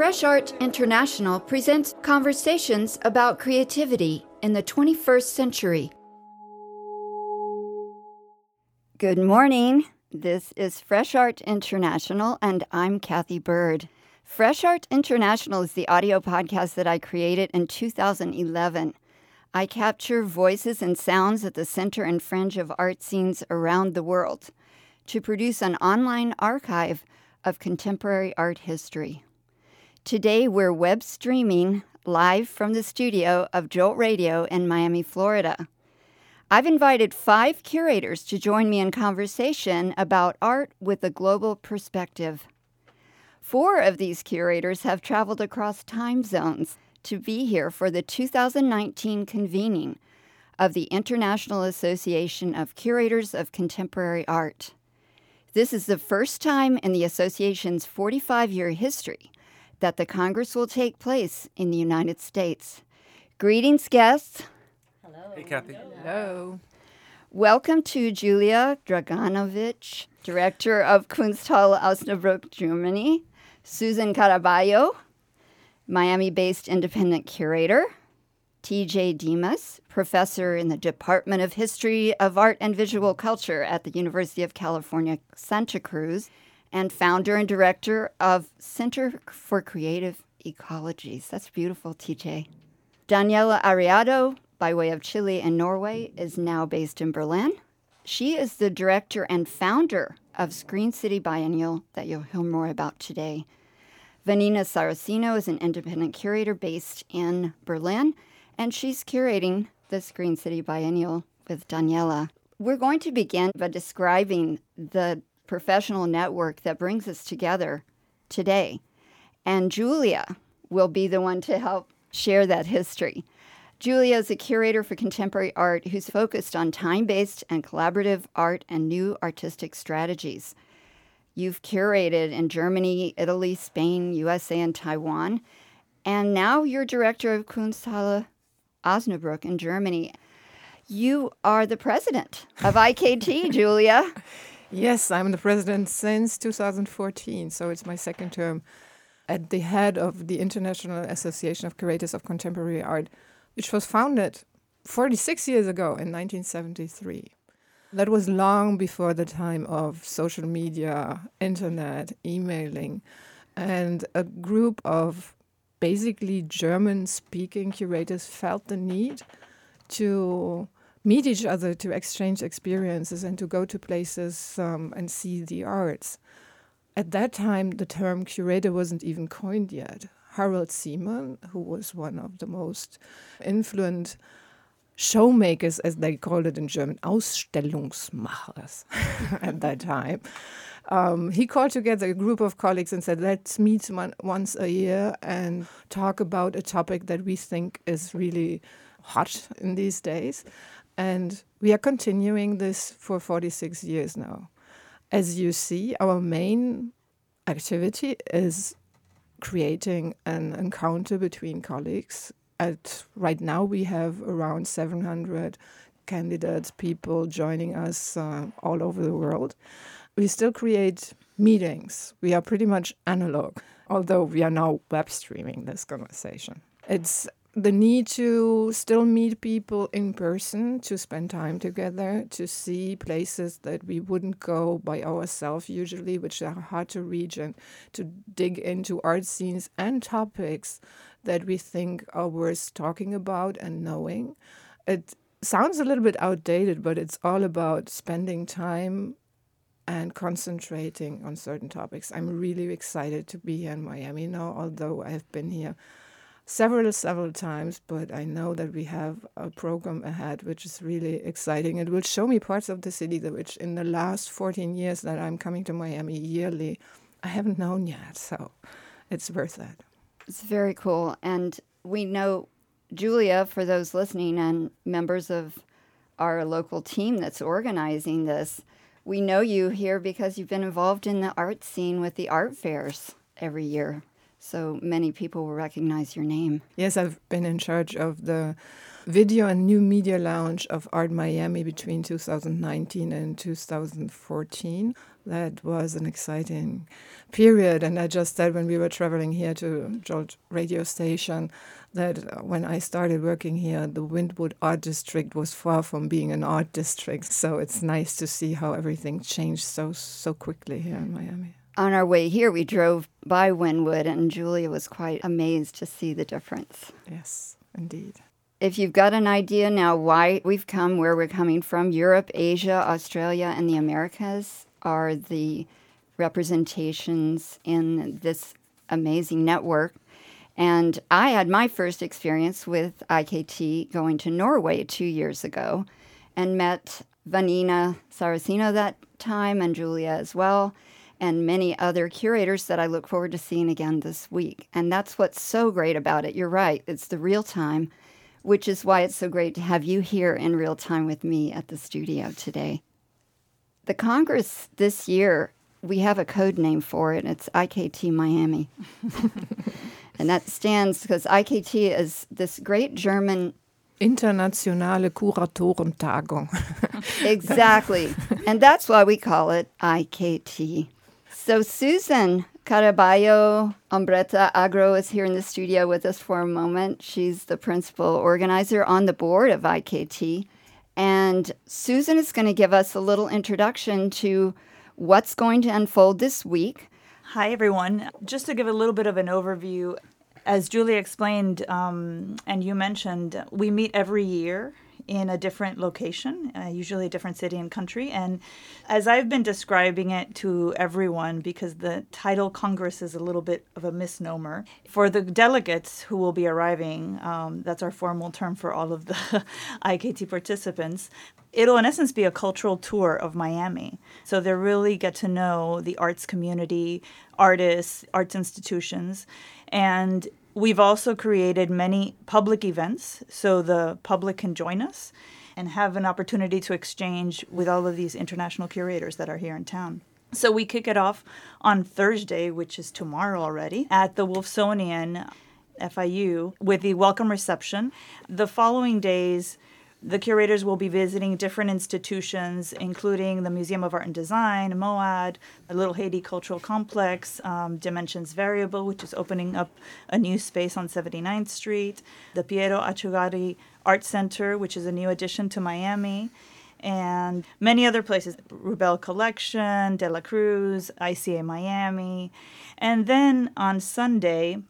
Fresh Art International presents conversations about creativity in the 21st century. Good morning. This is Fresh Art International, and I'm Kathy Bird. Fresh Art International is the audio podcast that I created in 2011. I capture voices and sounds at the center and fringe of art scenes around the world to produce an online archive of contemporary art history. Today, we're web streaming live from the studio of Jolt Radio in Miami, Florida. I've invited five curators to join me in conversation about art with a global perspective. Four of these curators have traveled across time zones to be here for the 2019 convening of the International Association of Curators of Contemporary Art. This is the first time in the association's 45 year history that the Congress will take place in the United States. Greetings, guests. Hello. Hey, Kathy. Hello. Welcome to Julia Draganovic, Director of Kunsthalle Osnabrück, Germany, Susan Caraballo, Miami based independent curator, TJ Demos, professor in the Department of History of Art and Visual Culture at the University of California, Santa Cruz, and founder and director of Center for Creative Ecologies. That's beautiful, TJ. Daniela Arriado, by way of Chile and Norway, is now based in Berlin. She is the director and founder of Screen City Biennial that you'll hear more about today. Vanina Saracino is an independent curator based in Berlin, and she's curating the Screen City Biennial with Daniela. We're going to begin by describing the professional network that brings us together today. And Julia will be the one to help share that history. Julia is a curator for contemporary art who's focused on time based and collaborative art and new artistic strategies. You've curated in Germany, Italy, Spain, USA, and Taiwan. And now you're director of Kunsthalle Osnabrück in Germany. You are the president of IKT, Julia. Yes, I'm the president since 2014, so it's my second term at the head of the International Association of Curators of Contemporary Art, which was founded 46 years ago in 1973. That was long before the time of social media, internet, emailing, and a group of basically German speaking curators felt the need to meet each other, to exchange experiences, and to go to places um, and see the arts. At that time, the term curator wasn't even coined yet. Harald Szeemann, who was one of the most influent showmakers, as they called it in German, Ausstellungsmachers at that time. Um, he called together a group of colleagues and said, let's meet one, once a year and talk about a topic that we think is really hot in these days. And we are continuing this for 46 years now. As you see, our main activity is creating an encounter between colleagues at right now we have around 700 candidates, people joining us uh, all over the world. We still create meetings. We are pretty much analog, although we are now web streaming this conversation. It's the need to still meet people in person, to spend time together, to see places that we wouldn't go by ourselves usually, which are hard to reach, and to dig into art scenes and topics that we think are worth talking about and knowing. It sounds a little bit outdated, but it's all about spending time and concentrating on certain topics. I'm really excited to be here in Miami now, although I've been here several, several times, but I know that we have a program ahead which is really exciting. It will show me parts of the city that which in the last 14 years that I'm coming to Miami yearly, I haven't known yet. So it's worth it. It's very cool. And we know Julia, for those listening and members of our local team that's organizing this, we know you here because you've been involved in the art scene with the art fairs every year. So many people will recognize your name. Yes, I've been in charge of the video and new media lounge of Art Miami between 2019 and 2014. that was an exciting period. And I just said when we were traveling here to George radio station that when I started working here, the Wynwood Art District was far from being an art district. So it's nice to see how everything changed so so quickly here in Miami. On our way here, we drove by Wynwood, and Julia was quite amazed to see the difference. Yes, indeed. If you've got an idea now why we've come, where we're coming from, Europe, Asia, Australia, and the Americas are the representations in this amazing network. And I had my first experience with IKT going to Norway two years ago and met Vanina Saracino that time and Julia as well, and many other curators that I look forward to seeing again this week. And that's what's so great about it. You're right, it's the real time, which is why it's so great to have you here in real time with me at the studio today. The Congress this year, we have a code name for it. It's IKT Miami. and that stands because IKT is this great German Internationale Kuratorentagung. exactly. and that's why we call it IKT. So Susan Caraballo Ombretta Agro is here in the studio with us for a moment. She's the principal organizer on the board of IKT. And Susan is going to give us a little introduction to what's going to unfold this week. Hi, everyone. Just to give a little bit of an overview, as Julia explained um, and you mentioned, we meet every year in a different location, uh, usually a different city and country. And as I've been describing it to everyone, because the title Congress is a little bit of a misnomer, for the delegates who will be arriving, um, that's our formal term for all of the IKT participants, it'll in essence be a cultural tour of Miami. So they really get to know the arts community, artists, arts institutions. And we've also created many public events so the public can join us and have an opportunity to exchange with all of these international curators that are here in town. So we kick it off on Thursday, which is tomorrow already, at the Wolfsonian FIU with the welcome reception. The following days, the curators will be visiting different institutions, including the Museum of Art and Design, MOAD, the Little Haiti Cultural Complex, um, Dimensions Variable, which is opening up a new space on 79th Street, the Piero Atchugarry Art Center, which is a new addition to Miami, and many other places Rubell Collection, De La Cruz, ICA Miami. And then on Sunday,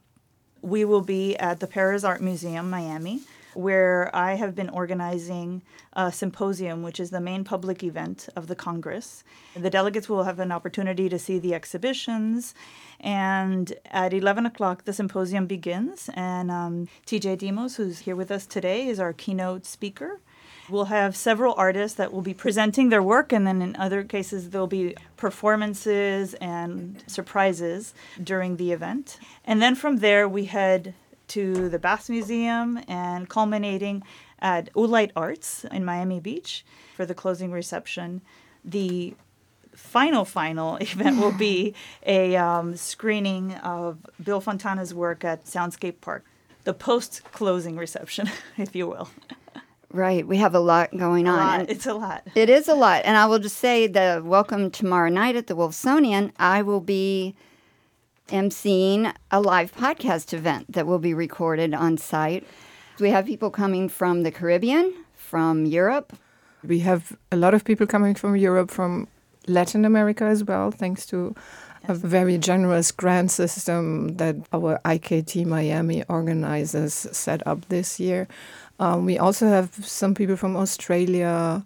we will be at the Perez Art Museum, Miami where I have been organizing a symposium, which is the main public event of the Congress. The delegates will have an opportunity to see the exhibitions. And at 11 o'clock, the symposium begins. And um, TJ Demos, who's here with us today, is our keynote speaker. We'll have several artists that will be presenting their work, and then in other cases, there'll be performances and surprises during the event. And then from there, we head to the Bass Museum and culminating at Oolite Arts in Miami Beach for the closing reception. The final final event will be a um, screening of Bill Fontana's work at Soundscape Park, the post closing reception, if you will. Right, we have a lot going a on. Lot. It's a lot. It is a lot, and I will just say the welcome tomorrow night at the Wolfsonian. I will be emceeing a live podcast event that will be recorded on site. We have people coming from the Caribbean, from Europe. We have a lot of people coming from Europe, from Latin America as well, thanks to a very generous grant system that our IKT Miami organizers set up this year. Um, we also have some people from Australia,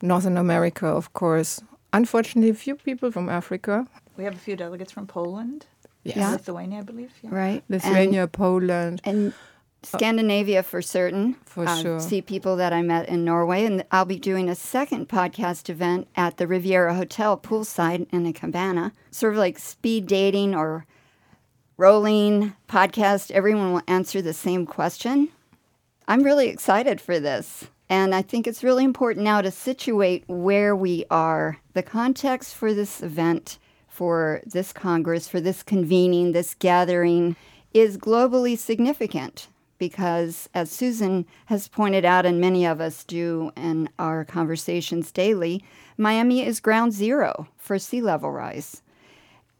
Northern America, of course. Unfortunately, a few people from Africa. We have a few delegates from Poland. Yes. Yeah. Lithuania, I believe. Yeah. Right. Lithuania, Poland. And uh, Scandinavia for certain. For I sure. See people that I met in Norway, and I'll be doing a second podcast event at the Riviera Hotel poolside in a cabana, sort of like speed dating or rolling podcast. Everyone will answer the same question. I'm really excited for this. And I think it's really important now to situate where we are. The context for this event, for this Congress, for this convening, this gathering is globally significant because, as Susan has pointed out, and many of us do in our conversations daily, Miami is ground zero for sea level rise.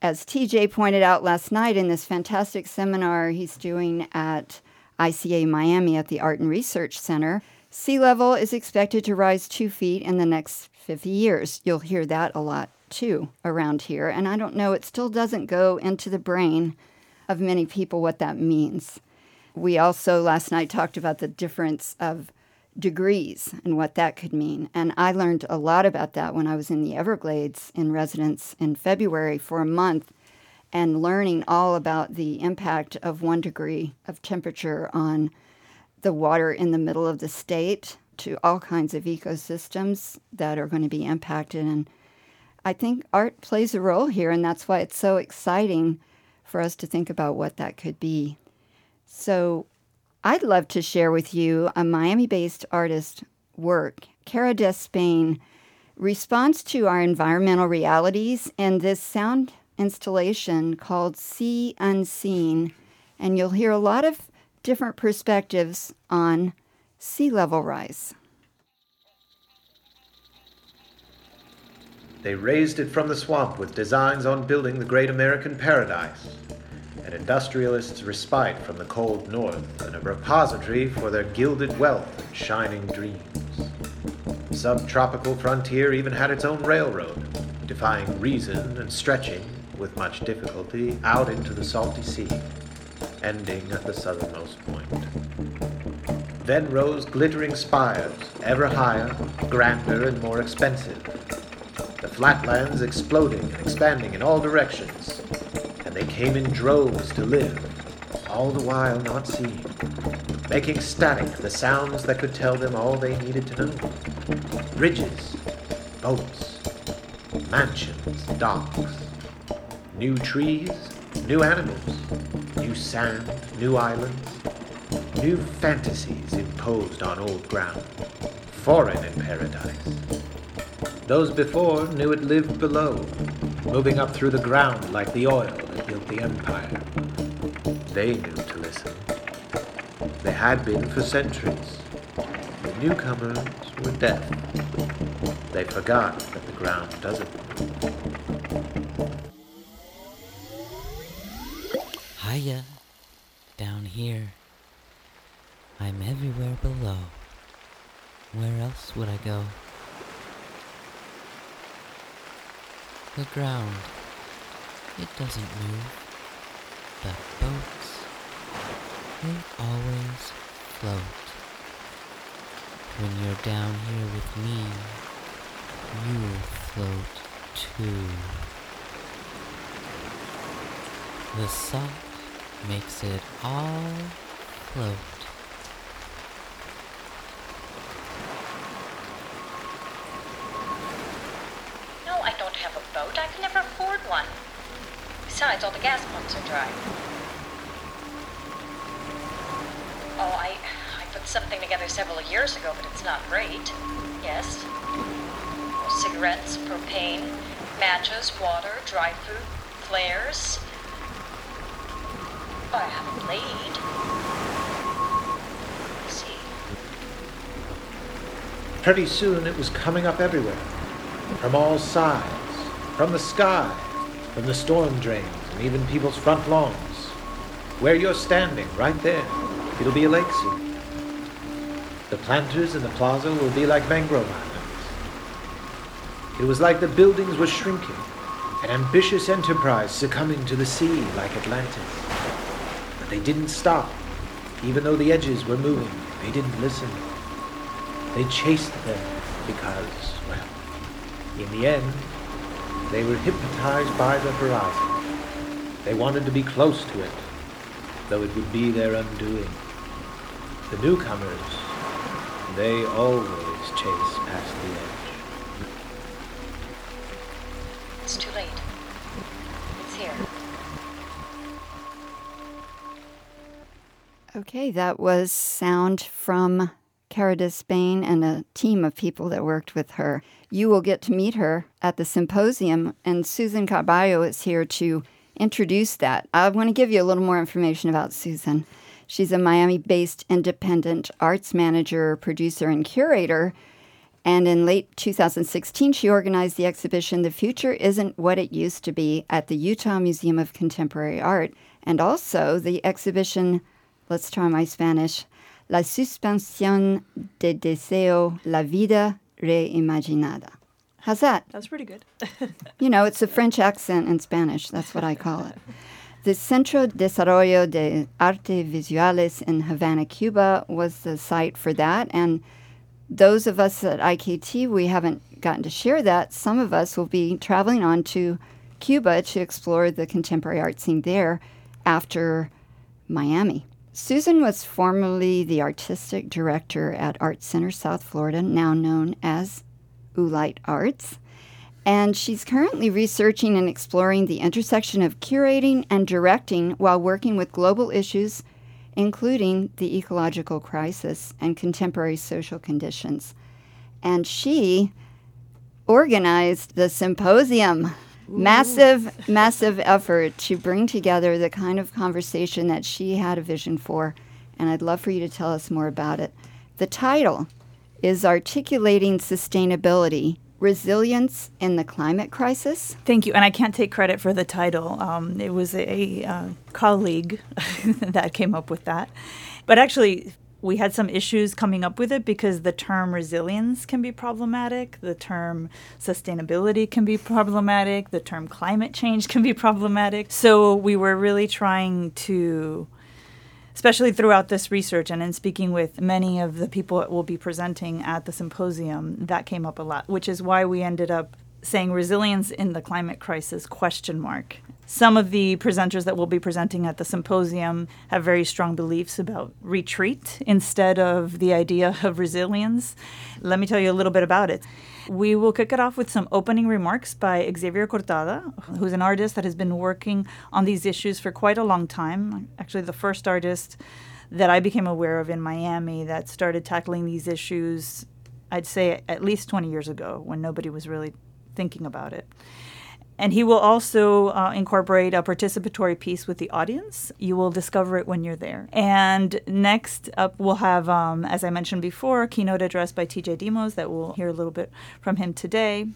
As TJ pointed out last night in this fantastic seminar he's doing at ICA Miami at the Art and Research Center, sea level is expected to rise two feet in the next 50 years. You'll hear that a lot too around here. And I don't know, it still doesn't go into the brain of many people what that means. We also last night talked about the difference of degrees and what that could mean. And I learned a lot about that when I was in the Everglades in residence in February for a month and learning all about the impact of one degree of temperature on the water in the middle of the state to all kinds of ecosystems that are going to be impacted. And I think art plays a role here, and that's why it's so exciting for us to think about what that could be. So I'd love to share with you a Miami based artist work. Cara Despain responds to our environmental realities in this sound installation called Sea Unseen, and you'll hear a lot of different perspectives on sea level rise. They raised it from the swamp with designs on building the great American paradise, an industrialist's respite from the cold north, and a repository for their gilded wealth and shining dreams. The subtropical frontier even had its own railroad, defying reason and stretching, with much difficulty, out into the salty sea, ending at the southernmost point. Then rose glittering spires, ever higher, grander, and more expensive. Flatlands exploding and expanding in all directions, and they came in droves to live, all the while not seeing, making static the sounds that could tell them all they needed to know. Bridges, boats, mansions, docks, new trees, new animals, new sand, new islands, new fantasies imposed on old ground, foreign in paradise. Those before knew it lived below, moving up through the ground like the oil that built the empire. They knew to listen. They had been for centuries. The newcomers were deaf. They forgot that the ground doesn't. Hiya, down here. I'm everywhere below. Where else would I go? The ground, it doesn't move, but boats, they always float. When you're down here with me, you'll float too. The salt makes it all float. No, I don't have a boat. I can never afford one. Besides, all the gas pumps are dry. Oh, I, I put something together several years ago, but it's not great. Yes. Cigarettes, propane, matches, water, dry food, flares. Oh, I haven't laid. Let's see. Pretty soon it was coming up everywhere, from all sides, from the sky, from the storm drains, and even people's front lawns. Where you're standing, right there, it'll be a lake soon. The planters in the plaza will be like mangrove islands. It was like the buildings were shrinking, an ambitious enterprise succumbing to the sea like Atlantis. But they didn't stop, even though the edges were moving. They didn't listen. They chased them because, well, in the end, they were hypnotized by the horizon. They wanted to be close to it, though it would be their undoing. The newcomers, they always chase past the edge. It's too late. It's here. Okay, that was sound from Cara Despain and a team of people that worked with her. You will get to meet her at the symposium, and Susan Caraballo is here to introduce that. I want to give you a little more information about Susan. She's a Miami based independent arts manager, producer, and curator. And in late 2016, she organized the exhibition The Future Isn't What It Used to Be at the Utah Museum of Contemporary Art, and also the exhibition, let's try my Spanish, La Suspensión de Deseo, La Vida Reimaginada. How's that? That's pretty good. You know, it's a French accent in Spanish. That's what I call it. The Centro de Desarrollo de Arte Visuales in Havana, Cuba was the site for that. And those of us at IKT, we haven't gotten to share that. Some of us will be traveling on to Cuba to explore the contemporary art scene there after Miami. Susan was formerly the artistic director at Art Center South Florida, now known as Oolite Arts. And she's currently researching and exploring the intersection of curating and directing while working with global issues, including the ecological crisis and contemporary social conditions. And she organized the symposium. Massive, massive effort to bring together the kind of conversation that she had a vision for. And I'd love for you to tell us more about it. The title is Articulating Sustainability Resilience in the Climate Crisis. Thank you. And I can't take credit for the title. Um, it was a uh, colleague that came up with that. But actually, we had some issues coming up with it because the term resilience can be problematic, the term sustainability can be problematic, the term climate change can be problematic. So we were really trying to especially throughout this research and in speaking with many of the people that will be presenting at the symposium, that came up a lot, which is why we ended up saying resilience in the climate crisis question mark some of the presenters that will be presenting at the symposium have very strong beliefs about retreat instead of the idea of resilience. Let me tell you a little bit about it. We will kick it off with some opening remarks by Xavier Cortada, who's an artist that has been working on these issues for quite a long time. Actually, the first artist that I became aware of in Miami that started tackling these issues, I'd say at least 20 years ago when nobody was really thinking about it. And he will also uh, incorporate a participatory piece with the audience. You will discover it when you're there. And next up, we'll have, um, as I mentioned before, a keynote address by TJ Demos that we'll hear a little bit from him today.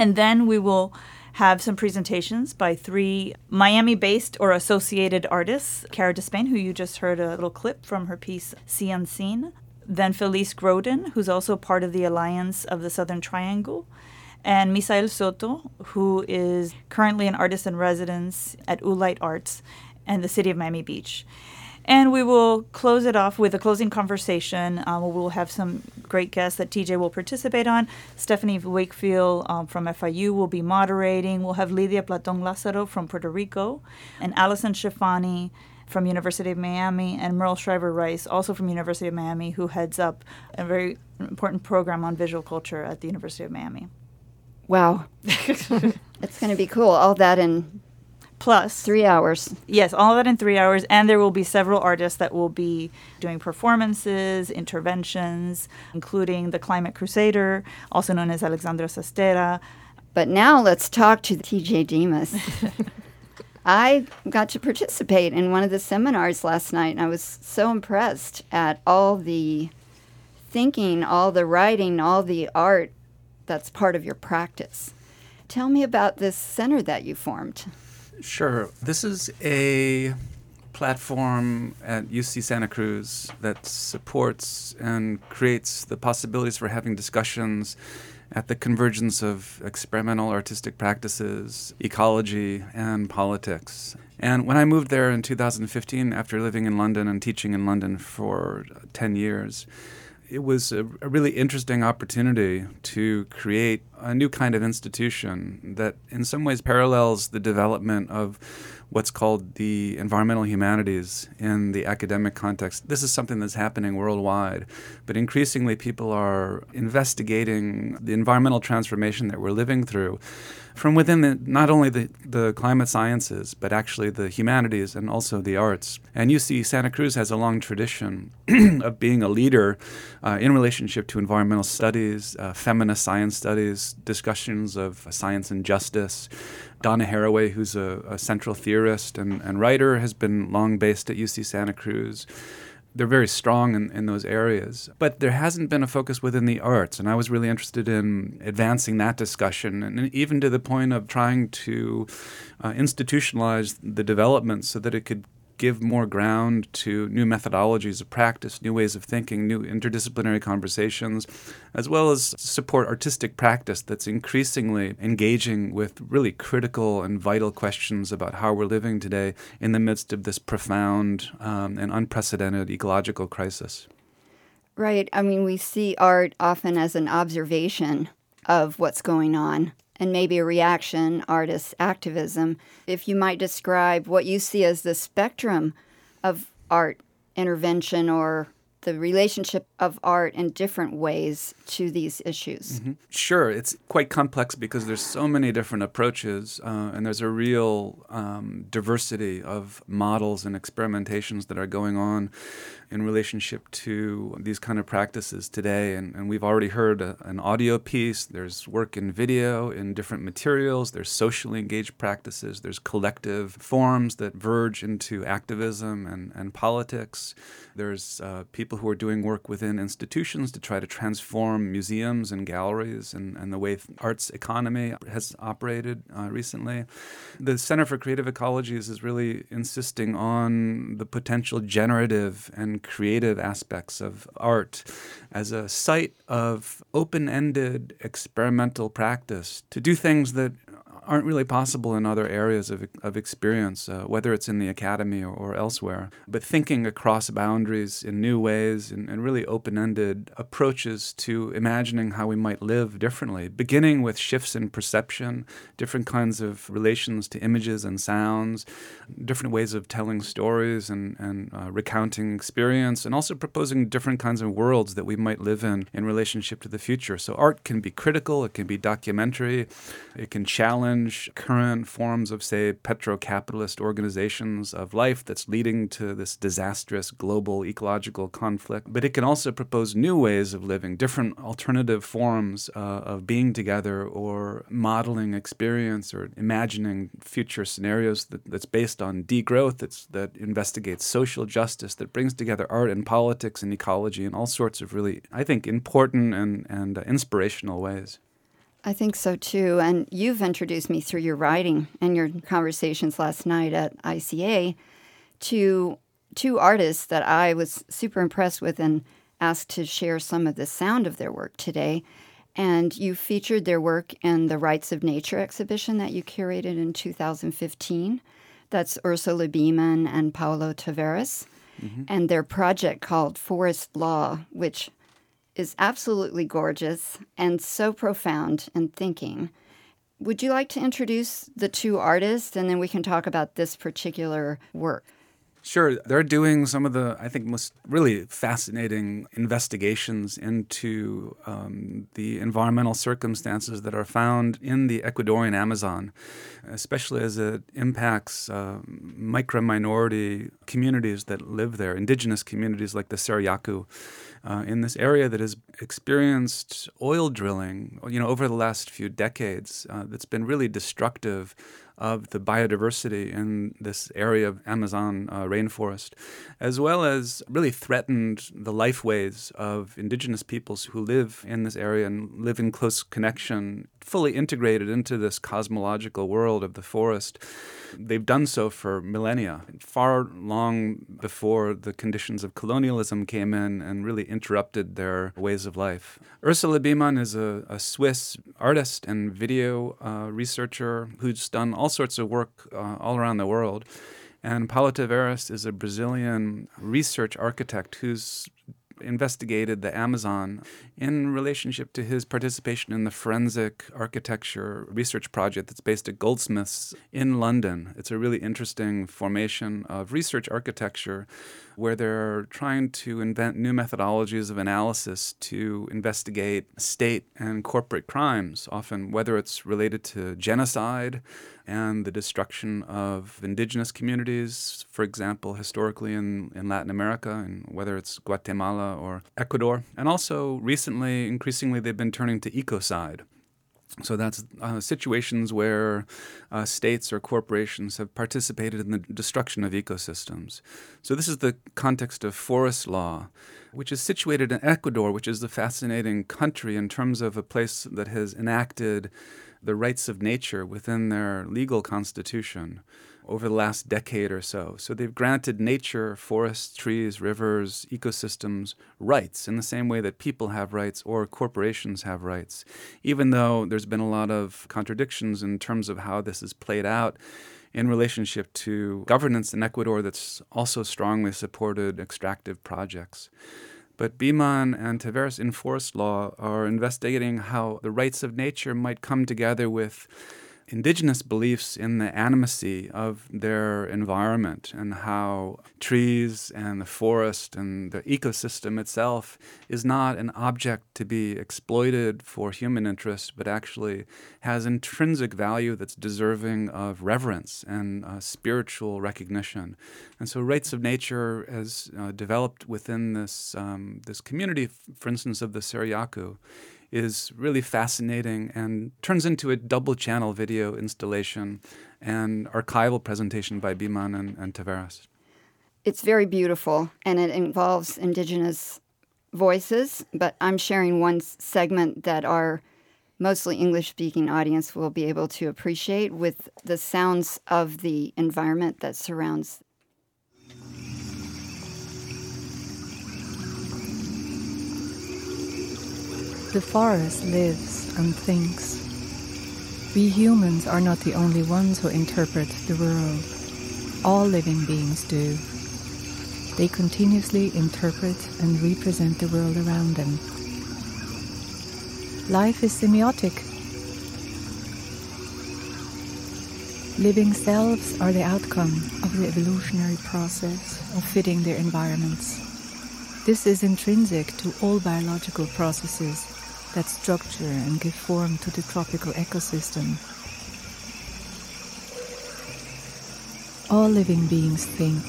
And then we will have some presentations by three Miami based or associated artists Cara Despain, who you just heard a little clip from her piece, Sea Unseen. Then Felice Grodin, who's also part of the Alliance of the Southern Triangle and Misael Soto, who is currently an artist in residence at Oolite Arts and the city of Miami Beach. And we will close it off with a closing conversation. Um, we'll have some great guests that TJ will participate on. Stephanie Wakefield um, from FIU will be moderating. We'll have Lydia Platon Lazaro from Puerto Rico, and Allison Schifani from University of Miami, and Merle Shriver Rice, also from University of Miami, who heads up a very important program on visual culture at the University of Miami. Wow. it's going to be cool. All that in Plus, three hours. Yes, all of that in three hours. And there will be several artists that will be doing performances, interventions, including the Climate Crusader, also known as Alexandra Sestera. But now let's talk to TJ Demos. I got to participate in one of the seminars last night, and I was so impressed at all the thinking, all the writing, all the art that's part of your practice. Tell me about this center that you formed. Sure. This is a platform at UC Santa Cruz that supports and creates the possibilities for having discussions at the convergence of experimental artistic practices, ecology, and politics. And when I moved there in 2015, after living in London and teaching in London for 10 years, it was a, a, really interesting opportunity to create a new kind of institution that, in some ways, parallels the development of what's called the environmental humanities in the academic context. This is something that's happening worldwide, but increasingly people are investigating the environmental transformation that we're living through from within the, not only the, the climate sciences, but actually the humanities and also the arts. And UC Santa Cruz has a long tradition of being a leader uh, in relationship to environmental studies, uh, feminist science studies, discussions of science and justice. Donna Haraway, who's a, a central theorist and, and writer, has been long based at UC Santa Cruz they're very strong in, in those areas. But there hasn't been a focus within the arts. And I was really interested in advancing that discussion and even to the point of trying to uh, institutionalize the development so that it could give more ground to new methodologies of practice, new ways of thinking, new interdisciplinary conversations, as well as support artistic practice that's increasingly engaging with really critical and vital questions about how we're living today in the midst of this profound um, and unprecedented ecological crisis. Right. I mean, we see art often as an observation of what's going on and maybe a reaction, artist activism. If you might describe what you see as the spectrum of art intervention or the relationship of art in different ways to these issues. Mm-hmm. Sure, it's quite complex because there's so many different approaches, uh, and there's a real um, diversity of models and experimentations that are going on in relationship to these kind of practices today. And, and we've already heard a, an audio piece, there's work in video, in different materials, there's socially engaged practices, there's collective forms that verge into activism and, and politics. There's uh, people who are doing work within institutions to try to transform museums and galleries and, and the way arts economy has operated uh, recently. The Center for Creative Ecologies is really insisting on the potential generative and creative aspects of art as a site of open ended experimental practice to do things that aren't really possible in other areas of, of experience, uh, whether it's in the academy or, or, elsewhere. But thinking across boundaries in new ways and, and really open ended approaches to imagining how we might live differently, beginning with shifts in perception, different kinds of relations to images and sounds, different ways of telling stories and, and uh, recounting experience, and also proposing different kinds of worlds that we might live in in relationship to the future. So art can be critical, it can be documentary, it can challenge challenge current forms of, say, petro-capitalist organizations of life that's leading to this disastrous global ecological conflict. But it can also propose new ways of living, different alternative forms uh, of being together or modeling experience or imagining future scenarios that, that's based on degrowth, that's, that investigates social justice, that brings together art and politics and ecology in all sorts of really, I think, important and, and uh, inspirational ways. I think so too. And you've introduced me through your writing and your conversations last night at ICA to two artists that I was super impressed with and asked to share some of the sound of their work today. And you featured their work in the Rights of Nature exhibition that you curated in 2015. That's Ursula Biemann and Paulo Tavares. Mm-hmm. And their project called Forest Law, which is absolutely gorgeous and so profound in thinking. Would you like to introduce the two artists and then we can talk about this particular work? Sure. They're doing some of the, I think, most really fascinating investigations into um, the environmental circumstances that are found in the Ecuadorian Amazon, especially as it impacts uh, micro minority communities that live there, indigenous communities like the Sarayaku uh, in this area that has experienced oil drilling, you know, over the last few decades uh, that's been really destructive of the biodiversity in this area of Amazon uh, rainforest, as well as really threatened the lifeways of indigenous peoples who live in this area and live in close connection, fully integrated into this cosmological world of the forest. They've done so for millennia, far long before the conditions of colonialism came in and really interrupted their ways of life. Ursula Biemann is a, a Swiss artist and video uh, researcher who's done all sorts of work uh, all around the world. And Paulo Tavares is a Brazilian research architect who's investigated the Amazon in relationship to his participation in the forensic architecture research project that's based at Goldsmiths in London. It's a really interesting formation of research architecture where they're trying to invent new methodologies of analysis to investigate state and corporate crimes, often whether it's related to genocide and the destruction of indigenous communities, for example, historically in, in Latin America, and whether it's Guatemala or Ecuador. And also recently, increasingly, they've been turning to ecocide So that's uh, situations where uh, states or corporations have participated in the destruction of ecosystems. So this is the context of forest law, which is situated in Ecuador, which is the fascinating country in terms of a place that has enacted the rights of nature within their legal constitution over the last decade or so. So they've granted nature, forests, trees, rivers, ecosystems rights in the same way that people have rights or corporations have rights, even though there's been a lot of contradictions in terms of how this is played out in relationship to governance in Ecuador that's also strongly supported extractive projects. But Biemann and Tavares in forest law are investigating how the rights of nature might come together with indigenous beliefs in the animacy of their environment and how trees and the forest and the ecosystem itself is not an object to be exploited for human interest, but actually has intrinsic value that's deserving of reverence and uh, spiritual recognition. And so, rights of nature has uh, developed within this um, this community, for instance, of the Sarayaku is really fascinating and turns into a double channel video installation and archival presentation by Biemann and, and Tavares. It's very beautiful and it involves indigenous voices, but I'm sharing one segment that our mostly English speaking audience will be able to appreciate with the sounds of the environment that surrounds The forest lives and thinks. We humans are not the only ones who interpret the world. All living beings do. They continuously interpret and represent the world around them. Life is semiotic. Living selves are the outcome of the evolutionary process of fitting their environments. This is intrinsic to all biological processes that structure and give form to the tropical ecosystem. All living beings think.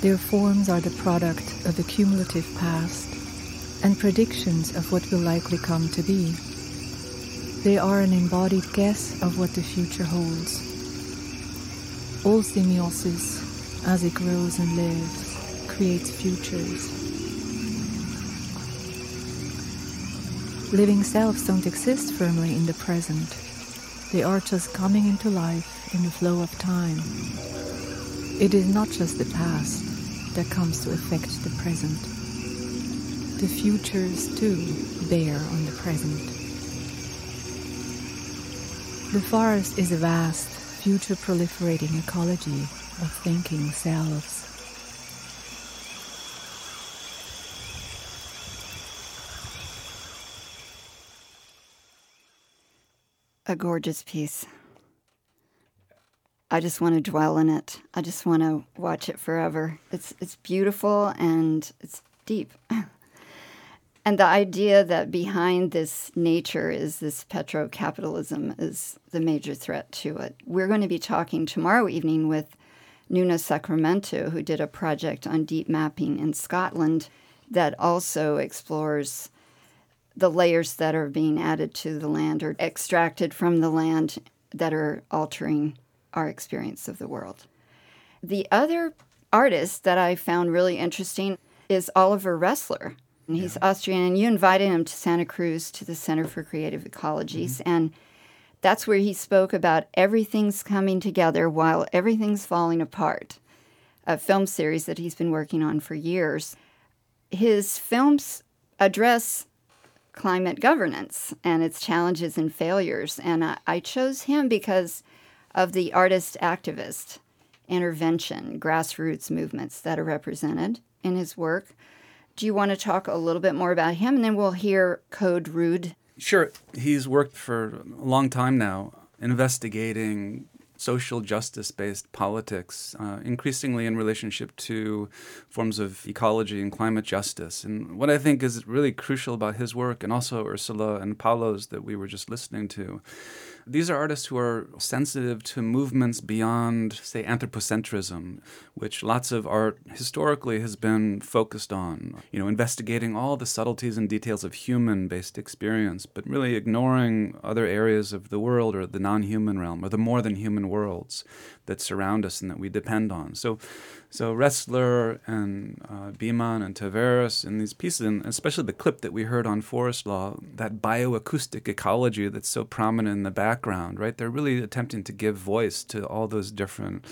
Their forms are the product of the cumulative past and predictions of what will likely come to be. They are an embodied guess of what the future holds. All semiosis, as it grows and lives, creates futures. Living selves don't exist firmly in the present. They are just coming into life in the flow of time. It is not just the past that comes to affect the present. The futures, too, bear on the present. The forest is a vast, future proliferating ecology of thinking selves. A gorgeous piece. I just want to dwell in it. I just want to watch it forever. It's it's beautiful and it's deep. and the idea that behind this nature is this petrocapitalism is the major threat to it. We're going to be talking tomorrow evening with Nuno Sacramento, who did a project on deep mapping in Scotland that also explores the layers that are being added to the land or extracted from the land that are altering our experience of the world. The other artist that I found really interesting is Oliver Ressler. And he's yeah. Austrian, and you invited him to Santa Cruz to the Center for Creative Ecologies. Mm-hmm. And that's where he spoke about everything's coming together while everything's falling apart, a film series that he's been working on for years. His films address climate governance and its challenges and failures. And I, I chose him because of the artist activist intervention, grassroots movements that are represented in his work. Do you want to talk a little bit more about him? And then we'll hear Code Rood. Sure. He's worked for a long time now investigating social justice based politics, uh, increasingly in relationship to forms of ecology and climate justice. And what I think is really crucial about his work, and also Ursula and Paulo's that we were just listening to, these are artists who are sensitive to movements beyond, say, anthropocentrism, which lots of art historically has been focused on. You know, investigating all the subtleties and details of human based experience, but really ignoring other areas of the world or the non human realm or the more than human worlds that surround us and that we depend on. So, so Ressler and uh, Biemann and Tavares and these pieces, and especially the clip that we heard on Forest Law, that bioacoustic ecology that's so prominent in the background, right? They're really attempting to give voice to all those different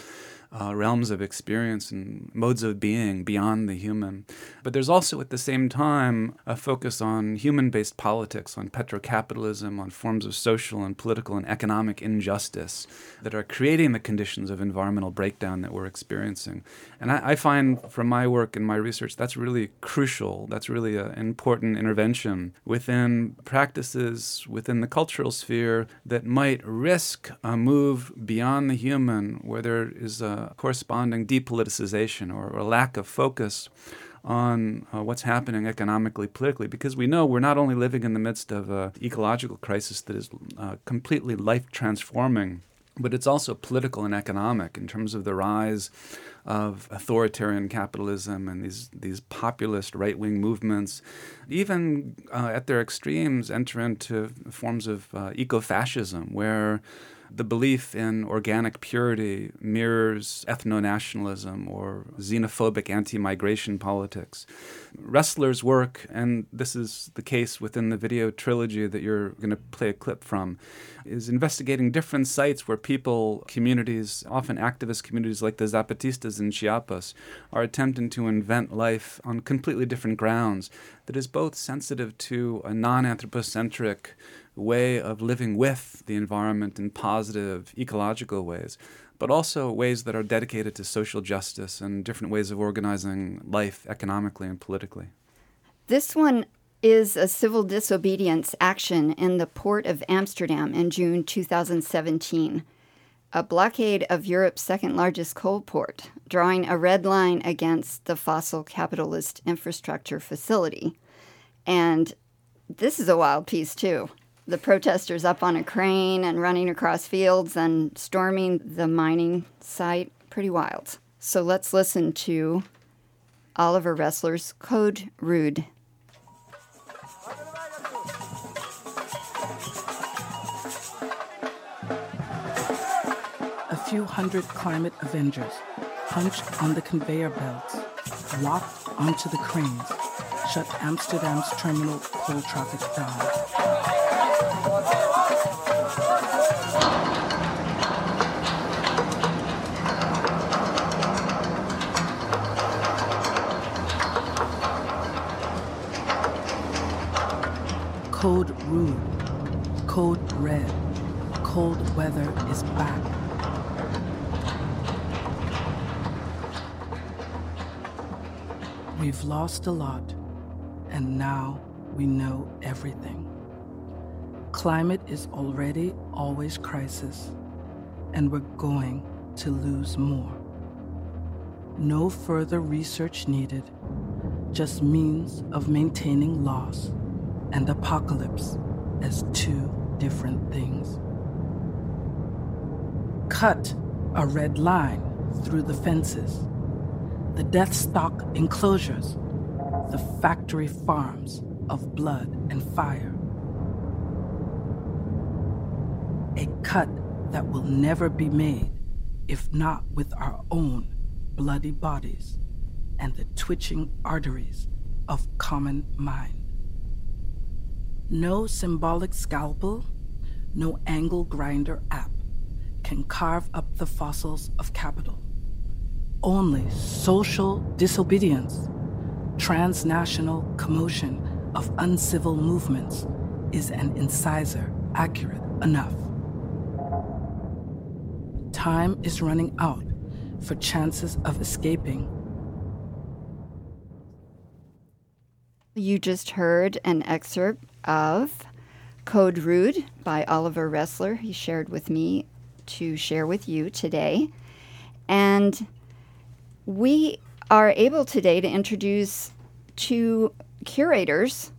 uh, realms of experience and modes of being beyond the human. But there's also at the same time a focus on human based politics, on petrocapitalism, on forms of social and political and economic injustice that are creating the conditions of environmental breakdown that we're experiencing. And I, I find from my work and my research that's really crucial. That's really an important intervention within practices within the cultural sphere that might risk a move beyond the human where there is a corresponding depoliticization or a lack of focus on uh, what's happening economically, politically, because we know we're not only living in the midst of an ecological crisis that is uh, completely life transforming, but it's also political and economic in terms of the rise of authoritarian capitalism and these these populist right wing movements, even uh, at their extremes, enter into forms of uh, ecofascism, where the belief in organic purity mirrors ethno nationalism or xenophobic anti migration politics. Ressler's work, and this is the case within the video trilogy that you're going to play a clip from, is investigating different sites where people, communities, often activist communities like the Zapatistas in Chiapas, are attempting to invent life on completely different grounds that is both sensitive to a non anthropocentric way of living with the environment in positive ecological ways, but also ways that are dedicated to social justice and different ways of organizing life economically and politically. This one is a civil disobedience action in the port of Amsterdam in June 2017. A blockade of Europe's second largest coal port, drawing a red line against the fossil capitalist infrastructure facility. And this is a wild piece, too the protesters up on a crane and running across fields and storming the mining site. Pretty wild. So let's listen to Oliver Ressler's Code Rood. A few hundred climate avengers hunched on the conveyor belts, locked onto the cranes, shut Amsterdam's terminal coal traffic down. Code rood, code red, cold weather is back. We've lost a lot, and now we know everything. Climate is already always crisis, and we're going to lose more. No further research needed, just means of maintaining loss and apocalypse as two different things. Cut a red line through the fences, the death stalk enclosures, the factory farms of blood and fire. A cut that will never be made if not with our own bloody bodies and the twitching arteries of common mind. No symbolic scalpel, no angle grinder app can carve up the fossils of capital. Only social disobedience, transnational commotion of uncivil movements is an incisor accurate enough. Time is running out for chances of escaping. You just heard an excerpt of Code Rood by Oliver Ressler. He shared with me to share with you today. And we are able today to introduce two curators,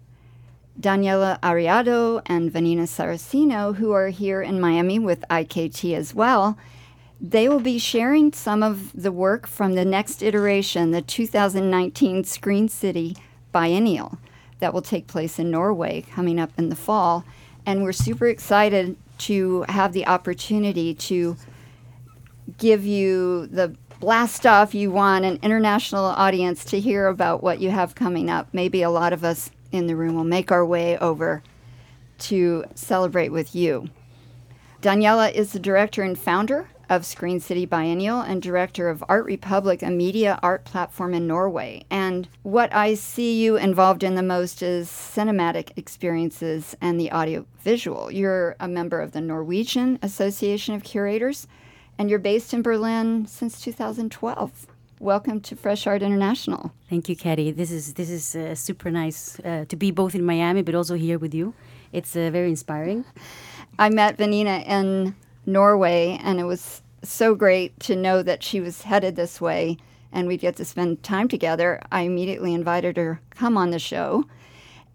Daniela Arriado and Vanina Saracino, who are here in Miami with IKT as well. They will be sharing some of the work from the next iteration, the 2019 Screen City Biennial, that will take place in Norway coming up in the fall. And we're super excited to have the opportunity to give you the blast off you want an international audience to hear about what you have coming up. Maybe a lot of us in the room will make our way over to celebrate with you. Daniela is the director and founder of Screen City Biennial and director of Art Republic, a media art platform in Norway. And what I see you involved in the most is cinematic experiences and the audiovisual. You're a member of the Norwegian Association of Curators, and you're based in Berlin since 2012. Welcome to Fresh Art International. Thank you, Katie. This is this is uh, super nice uh, to be both in Miami but also here with you. It's uh, very inspiring. I met Vanina in Norway, and it was so great to know that she was headed this way and we'd get to spend time together. I immediately invited her come on the show.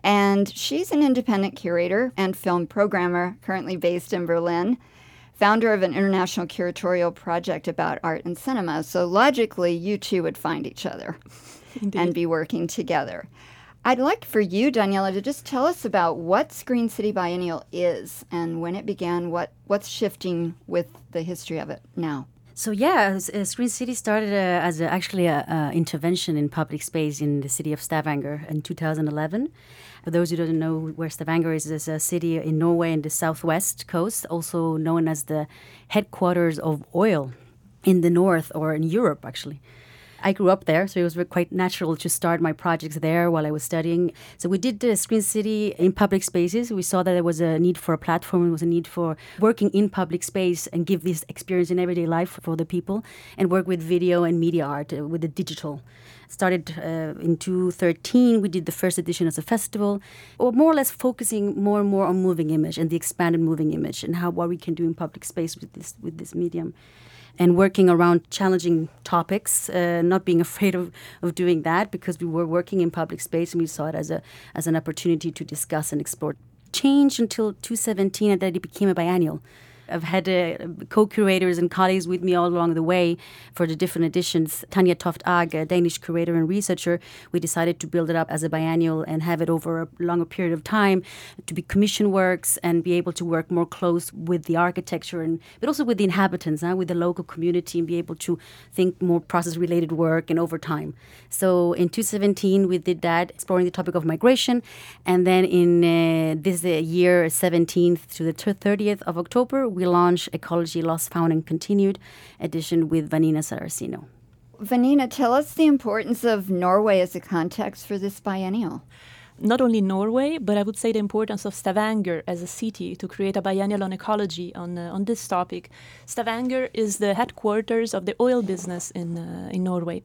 And she's an independent curator and film programmer currently based in Berlin, founder of an international curatorial project about art and cinema. So logically, you two would find each other and be working together. I'd like for you, Daniela, to just tell us about what Screen City Biennial is and when it began, what, what's shifting with the history of it now. So yeah, uh, Screen City started uh, as a, actually an intervention in public space in the city of Stavanger in 2011. For those who don't know where Stavanger is, it's a city in Norway in the southwest coast, also known as the headquarters of oil in the north or in Europe, actually. I grew up there, so it was quite natural to start my projects there while I was studying. So we did the Screen City in public spaces. We saw that there was a need for a platform, there was a need for working in public space and give this experience in everyday life for the people, and work with video and media art uh, with the digital started uh, in 2013 we did the first edition as a festival or more or less focusing more and more on moving image and the expanded moving image and how what we can do in public space with this with this medium and working around challenging topics, uh, not being afraid of, of doing that because we were working in public space and we saw it as a as an opportunity to discuss and explore change until 2017 and then it became a biennial. I've had uh, co-curators and colleagues with me all along the way for the different editions. Tanya Toft Ag, a Danish curator and researcher, we decided to build it up as a biennial and have it over a longer period of time to be commission works and be able to work more close with the architecture and but also with the inhabitants, huh, with the local community, and be able to think more process-related work and over time. So in 2017 we did that, exploring the topic of migration, and then in uh, this uh, year, 17th to the 30th of October we launched Ecology Lost, Found, and Continued edition with Vanina Saracino. Vanina, tell us the importance of Norway as a context for this biennial. Not only Norway, but I would say the importance of Stavanger as a city to create a biennial on ecology on, uh, on this topic. Stavanger is the headquarters of the oil business in, uh, in Norway.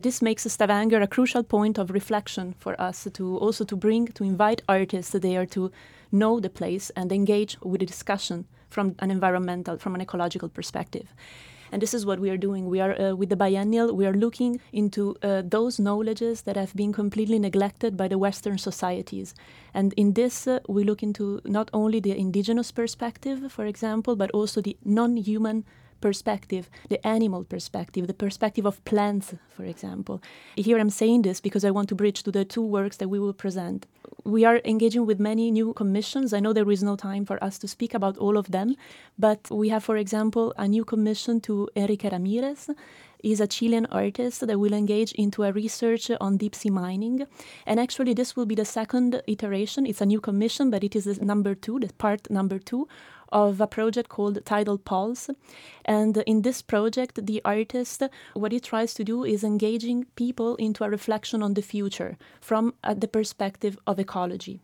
This makes Stavanger a crucial point of reflection for us to also to bring, to invite artists there to know the place and engage with the discussion from an environmental, from an ecological perspective. And this is what we are doing. We are uh, with the biennial. We are looking into uh, those knowledges that have been completely neglected by the Western societies. And in this, uh, we look into not only the indigenous perspective, for example, but also the non-human perspective, the animal perspective, the perspective of plants, for example. Here I'm saying this because I want to bridge to the two works that we will present. We are engaging with many new commissions. I know there is no time for us to speak about all of them, but we have, for example, a new commission to Enrique Ramirez, is a Chilean artist that will engage into a research on deep sea mining. And actually, this will be the second iteration. It's a new commission, but it is number two, the part number two of a project called Tidal Pulse. And in this project, the artist, what he tries to do is engaging people into a reflection on the future from uh, the perspective of ecology.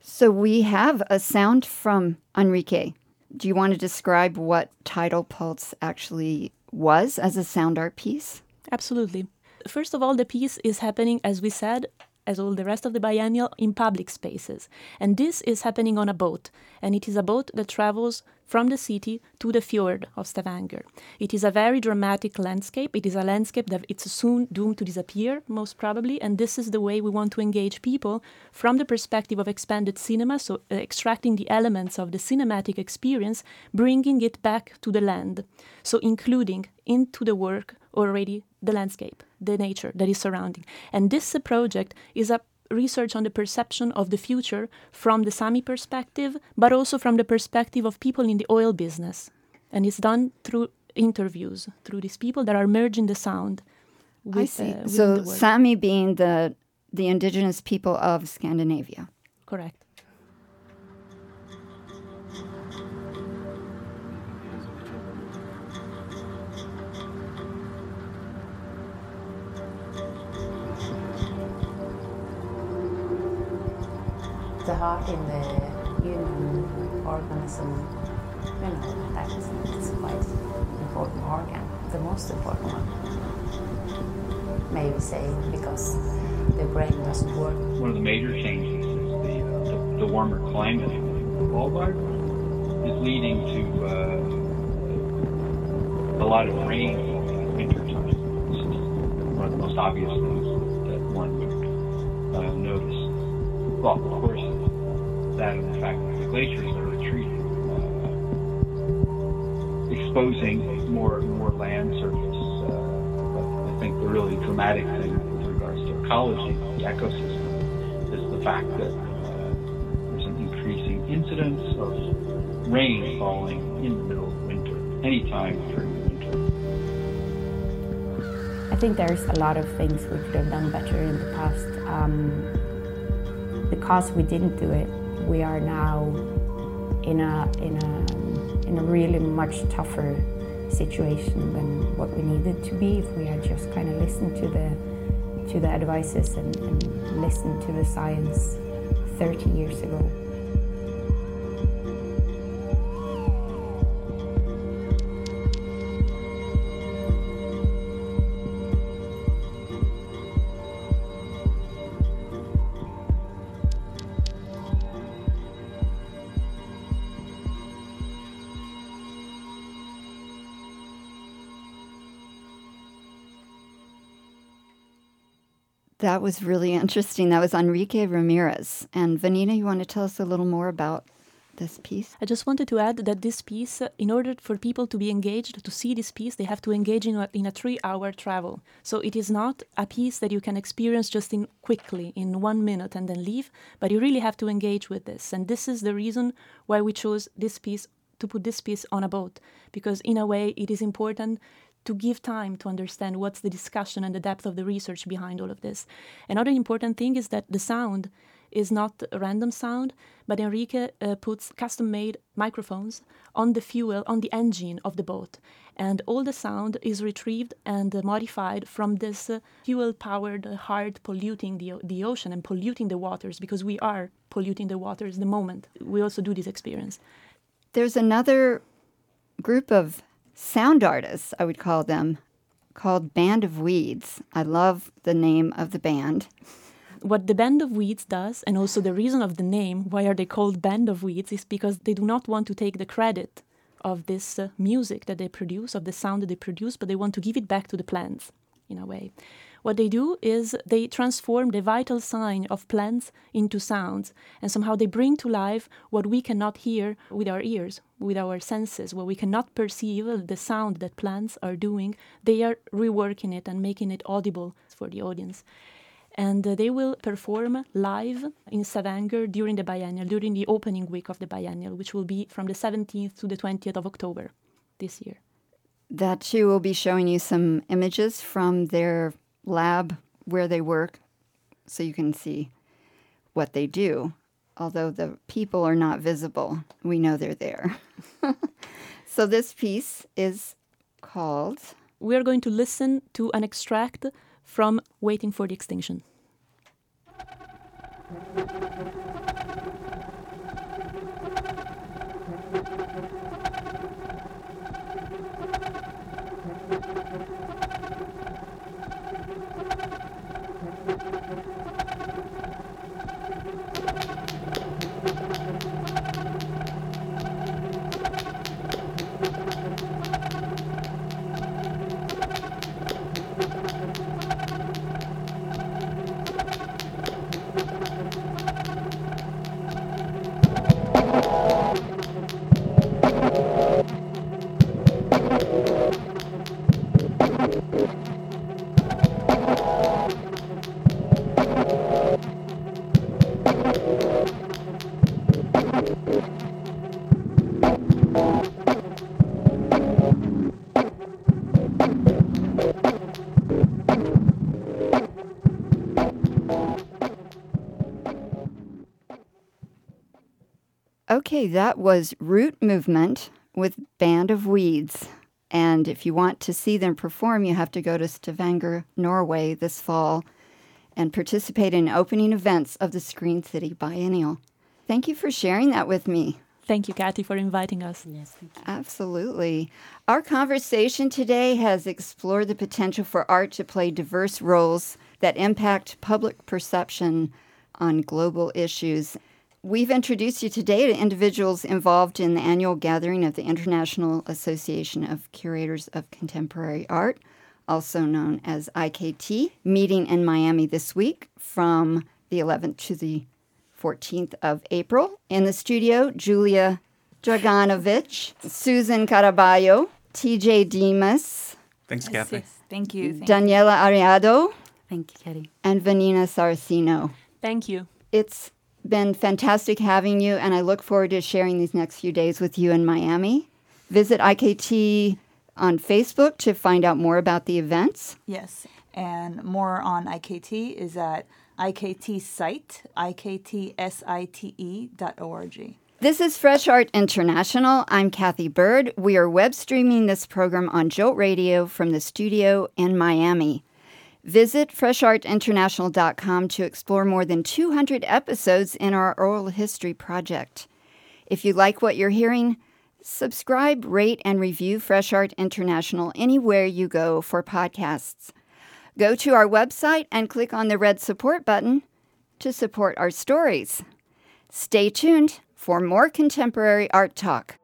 So we have a sound from Enrique. Do you want to describe what Tidal Pulse actually was as a sound art piece? Absolutely. First of all, the piece is happening, as we said, as all the rest of the biennial, in public spaces. And this is happening on a boat. And it is a boat that travels from the city to the fjord of Stavanger. It is a very dramatic landscape. It is a landscape that it's soon doomed to disappear, most probably, and this is the way we want to engage people from the perspective of expanded cinema, so uh, extracting the elements of the cinematic experience, bringing it back to the land, so including into the work already the landscape, the nature that is surrounding. And this project is a research on the perception of the future from the Sami perspective, but also from the perspective of people in the oil business. And it's done through interviews, through these people that are merging the sound. With, I see. Uh, so Sami being the the indigenous people of Scandinavia. Correct. Heart in the human organism, you know, that is quite important organ, the most important one. Maybe say because the brain doesn't work. One of the major changes is the, uh, the, the warmer climate. Svalbard is leading to uh, a lot of rain in winter time. One of the most obvious things that one would uh, notice. Well, of course, that and the fact that the glaciers are retreating, uh, exposing more more land surface. Uh, I think the really dramatic thing with regards to ecology, the ecosystem, is the fact that uh, there's an increasing incidence of rain falling in the middle of winter, anytime during winter. I think there's a lot of things we could have done better in the past. Um, because we didn't do it, we are now in a in a in a really much tougher situation than what we needed to be if we had just kind of listened to the to the advices and, and listened to the science 30 years ago. Was really interesting. That was Enrique Ramirez. And Vanina, you want to tell us a little more about this piece? I just wanted to add that this piece, in order for people to be engaged, to see this piece, they have to engage in a, in a three hour travel. So it is not a piece that you can experience just in quickly, in one minute, and then leave, but you really have to engage with this. And this is the reason why we chose this piece to put this piece on a boat, because in a way it is important to give time to understand what's the discussion and the depth of the research behind all of this. Another important thing is that the sound is not a random sound, but Enrique uh, puts custom made microphones on the fuel, on the engine of the boat. And all the sound is retrieved and uh, modified from this uh, fuel powered heart polluting the, the ocean and polluting the waters because we are polluting the waters the moment we also do this experience. There's another group of sound artists, I would call them, called Band of Weeds. I love the name of the band. What the Band of Weeds does, and also the reason of the name, why are they called Band of Weeds, is because they do not want to take the credit of this uh, music that they produce, of the sound that they produce, but they want to give it back to the plants in a way. What they do is they transform the vital sign of plants into sounds, and somehow they bring to life what we cannot hear with our ears, with our senses, what we cannot perceive, the sound that plants are doing. They are reworking it and making it audible for the audience. And uh, they will perform live in Stavanger during the biennial, during the opening week of the biennial, which will be from the 17th to the 20th of October this year. That too will be showing you some images from their lab where they work so you can see what they do. Although the people are not visible, we know they're there. so this piece is called. We are going to listen to an extract from Waiting for the Extinction. Okay, that was Root Movement with Band of Weeds. And if you want to see them perform, you have to go to Stavanger, Norway this fall and participate in opening events of the Screen City Biennial. Thank you for sharing that with me. Thank you, Kathy, for inviting us. Yes, Absolutely. Our conversation today has explored the potential for art to play diverse roles that impact public perception on global issues. We've introduced you today to individuals involved in the annual gathering of the International Association of Curators of Contemporary Art, also known as IKT, meeting in Miami this week from the 11th to the 14th of April. In the studio, Julia Draganovic, Susan Caraballo, TJ Demos. Thanks, Kathy. Thank you. Thank Daniela Arriado, Thank you, Katie. and Vanina Saracino. Thank you. It's been fantastic having you, and I look forward to sharing these next few days with you in Miami. Visit IKT on Facebook to find out more about the events. Yes. And more on IKT is at IKT site, iktsite dot org. This is Fresh Art International. I'm Cathy Byrd. We are web streaming this program on Jolt Radio from the studio in Miami. Visit freshartinternational.com to explore more than 200 episodes in our oral history project. If you like what you're hearing, subscribe, rate, and review Fresh Art International anywhere you go for podcasts. Go to our website and click on the red support button to support our stories. Stay tuned for more contemporary art talk.